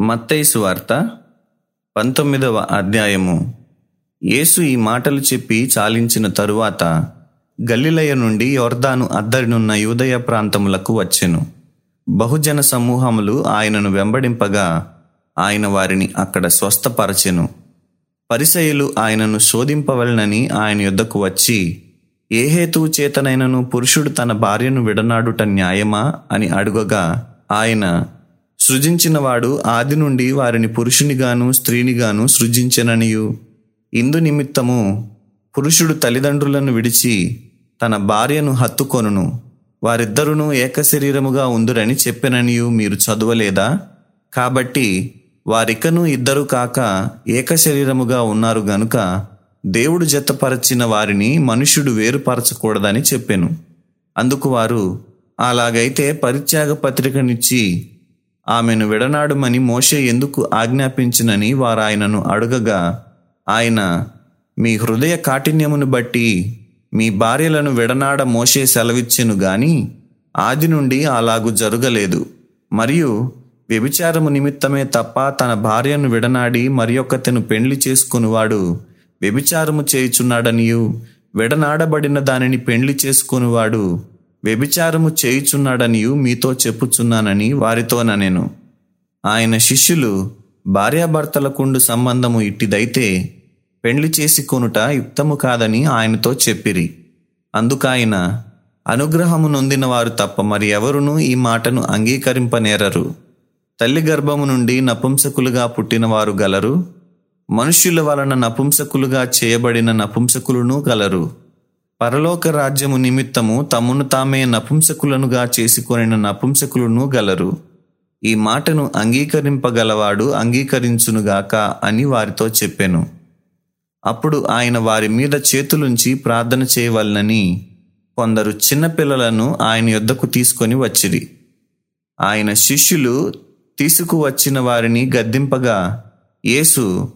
మత్తైసు వార్త పంతొమ్మిదవ అధ్యాయము. యేసు ఈ మాటలు చెప్పి చాలించిన తరువాత గలిలయ నుండి యోర్దాను అద్దరినున్న యూదయ ప్రాంతములకు వచ్చెను. బహుజన సమూహములు ఆయనను వెంబడింపగా ఆయన వారిని అక్కడ స్వస్థపరచెను. పరిసయులు ఆయనను శోధింపవలనని ఆయన యొద్దకు వచ్చి ఏ హేతువు చేతనైనను పురుషుడు తన భార్యను విడనాడుట న్యాయమా? అని అడుగగా ఆయన సృజించినవాడు ఆది నుండి వారిని పురుషునిగాను స్త్రీనిగాను సృజించననియు. ఇందు నిమిత్తము పురుషుడు తల్లిదండ్రులను విడిచి తన భార్యను హత్తుకొనును. వారిద్దరును ఏకశరీరముగా ఉందురని చెప్పిననియు మీరు చదవలేదా? కాబట్టి వారికను ఇద్దరు కాక ఏకశరీరముగా ఉన్నారు గనుక దేవుడు జతపరచిన వారిని మనుష్యుడు వేరుపరచకూడదని చెప్పాను. అందుకు వారు అలాగైతే పరిత్యాగ పత్రికనిచ్చి ఆమెను విడనాడమని మోషే ఎందుకు ఆజ్ఞాపించినని వారు ఆయనను అడుగగా ఆయన మీ హృదయ కాఠిన్యమును బట్టి మీ భార్యలను విడనాడ మోషే సెలవిచ్చెను గాని ఆది నుండి అలాగు జరగలేదు. మరియు వ్యభిచారము నిమిత్తమే తప్ప తన భార్యను విడనాడి మరి ఒక్కతెను పెండ్లి చేసుకునివాడు వ్యభిచారము చేయుచున్నాడనియు విడనాడబడిన దానిని పెండ్లి చేసుకునివాడు వ్యభిచారము చేయుచున్నాడనియు మీతో చెప్పుచున్నానని వారితోననెను ఆయన శిష్యులు భార్యాభర్తలకుండు సంబంధము ఇట్టిదైతే పెండ్లి చేసి కొనుట యుక్తము కాదని ఆయనతో చెప్పిరి. అందుకాయన అనుగ్రహము నొందిన వారు తప్ప మరి ఎవరునూ ఈ మాటను అంగీకరింపనేరరు. తల్లి గర్భము నుండి నపుంసకులుగా పుట్టినవారు గలరు. మనుష్యుల వలన నపుంసకులుగా చేయబడిన నపుంసకులను గలరు. పరలోక రాజ్యము నిమిత్తము తమను తామే నపుంసకులనుగా చేసుకొనిన నపుంసకులను గలరు. ఈ మాటను అంగీకరింపగలవాడు అంగీకరించునుగాక అని వారితో చెప్పెను. అప్పుడు ఆయన వారి మీద చేతులుంచి ప్రార్థన చేయవలనని కొందరు చిన్నపిల్లలను ఆయన యొద్దకు తీసుకొని వచ్చిరి. ఆయన శిష్యులు తీసుకువచ్చిన వారిని గద్దింపగా యేసు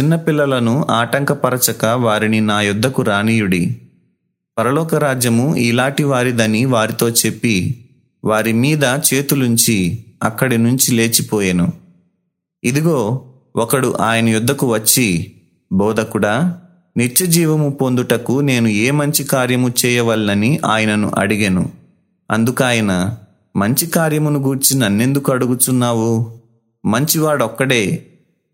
చిన్నపిల్లలను ఆటంకపరచక వారిని నా యొద్దకు రానీయుడి. పరలోక రాజ్యము ఇలాంటి వారిదని వారితో చెప్పి వారి మీద చేతులుంచి అక్కడి నుంచి లేచిపోయాను. ఇదిగో ఒకడు ఆయన యుద్ధకు వచ్చి బోధకుడా నిత్య జీవము పొందుటకు నేను ఏ మంచి కార్యము చేయవల్లని ఆయనను అడిగాను. అందుకాయన మంచి కార్యమును గూర్చి నన్నెందుకు అడుగుచున్నావు? మంచివాడొక్కడే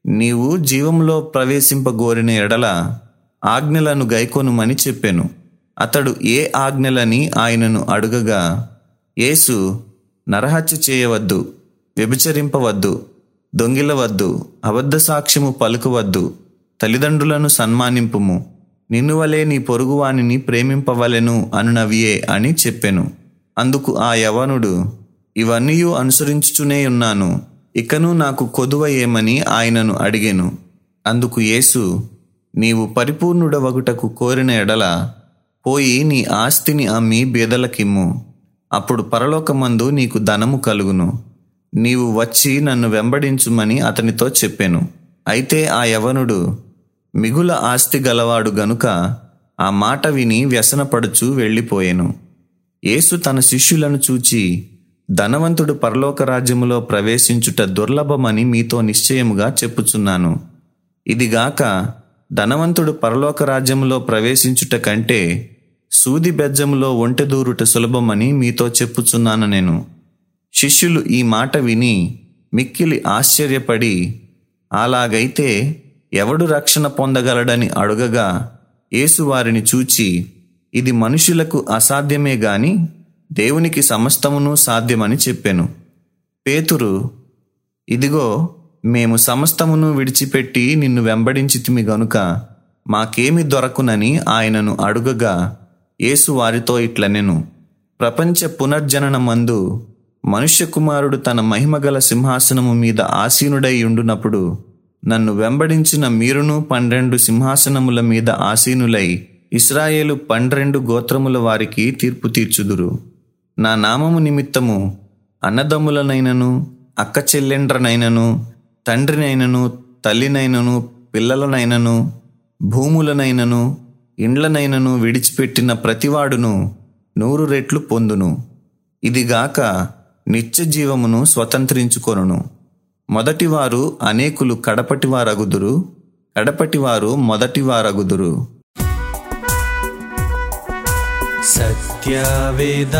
నీవు జీవంలో ప్రవేశింపగోరిన ఎడల ఆజ్ఞలను గైకొనుమని చెప్పాను. అతడు ఏ ఆజ్ఞలని ఆయనను అడుగగా యేసు నరహత్య చేయవద్దు వ్యభిచరింపవద్దు దొంగిలవద్దు అబద్ధ సాక్ష్యము పలుకువద్దు తల్లిదండ్రులను సన్మానింపుము నిన్ను వలే నీ పొరుగువానిని ప్రేమింపవలెను అనునవియే అని చెప్పెను. అందుకు ఆ యవనుడు ఇవన్నీ అనుసరించుచునే ఉన్నాను ఇకను నాకు కొదువ ఏమని ఆయనను అడిగెను. అందుకు యేసు నీవు పరిపూర్ణుడవగుటకు కోరిన ఎడల పోయి నీ ఆస్తిని అమ్మి బీదలకిమ్ము. అప్పుడు పరలోకమందు నీకు ధనము కలుగును. నీవు వచ్చి నన్ను వెంబడించుమని అతనితో చెప్పెను. అయితే ఆ యవనుడు మిగుల ఆస్తి గలవాడు గనుక ఆ మాట విని వ్యసనపడుచు వెళ్ళిపోయెను. యేసు తన శిష్యులను చూచి ధనవంతుడు పరలోక రాజ్యములో ప్రవేశించుట దుర్లభమని మీతో నిశ్చయముగా చెప్పుచున్నాను. ఇదిగాక ధనవంతుడు పరలోక రాజ్యములో ప్రవేశించుట కంటే సూది బెజ్జములో ఒంటెదూరుట సులభమని మీతో చెప్పుచున్నాను నేను. శిష్యులు ఈ మాట విని మిక్కిలి ఆశ్చర్యపడి అలాగైతే ఎవడు రక్షణ పొందగలడని అడుగగా యేసు వారిని చూచి ఇది మనుషులకు అసాధ్యమే గాని దేవునికి సమస్తమును సాధ్యమని చెప్పాను. పేతురు ఇదిగో మేము సమస్తమును విడిచిపెట్టి నిన్ను వెంబడించితిమి గనుక మాకేమి దొరకునని ఆయనను అడుగగా యేసు వారితో ఇట్లనెను ప్రపంచ పునర్జనన మందు మనుష్య కుమారుడు తన మహిమగల సింహాసనము మీద ఆసీనుడై ఉండునప్పుడు నన్ను వెంబడించిన మీరును పన్నెండు సింహాసనముల మీద ఆసీనులై ఇస్రాయేలు పన్నెండు గోత్రముల వారికి తీర్పు తీర్చుదురు. నా నామము నిమిత్తము అన్నదమ్ములనైనను అక్క చెల్లెండ్రనైనను తండ్రినైనను తల్లినైనను పిల్లలనైనను భూములనైనను ఇండ్లనైనను విడిచిపెట్టిన ప్రతివాడును నూరు రెట్లు పొందును. ఇదిగాక నిత్య జీవమును స్వతంత్రించుకొనును. మొదటివారు అనేకులు కడపటివారగుదురు కడపటివారు మొదటివారగుదురు. సత్యవేద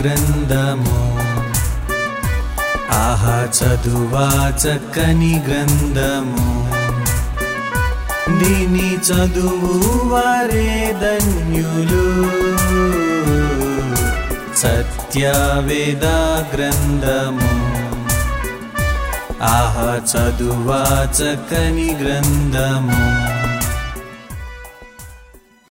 గ్రంథము ఆహా చదువా చక్కని గ్రంథము. దీని చదువు వారే ధన్యులు. సత్యవేద గ్రంథము. ఆహ చదువా చక్కని గ్రంథము.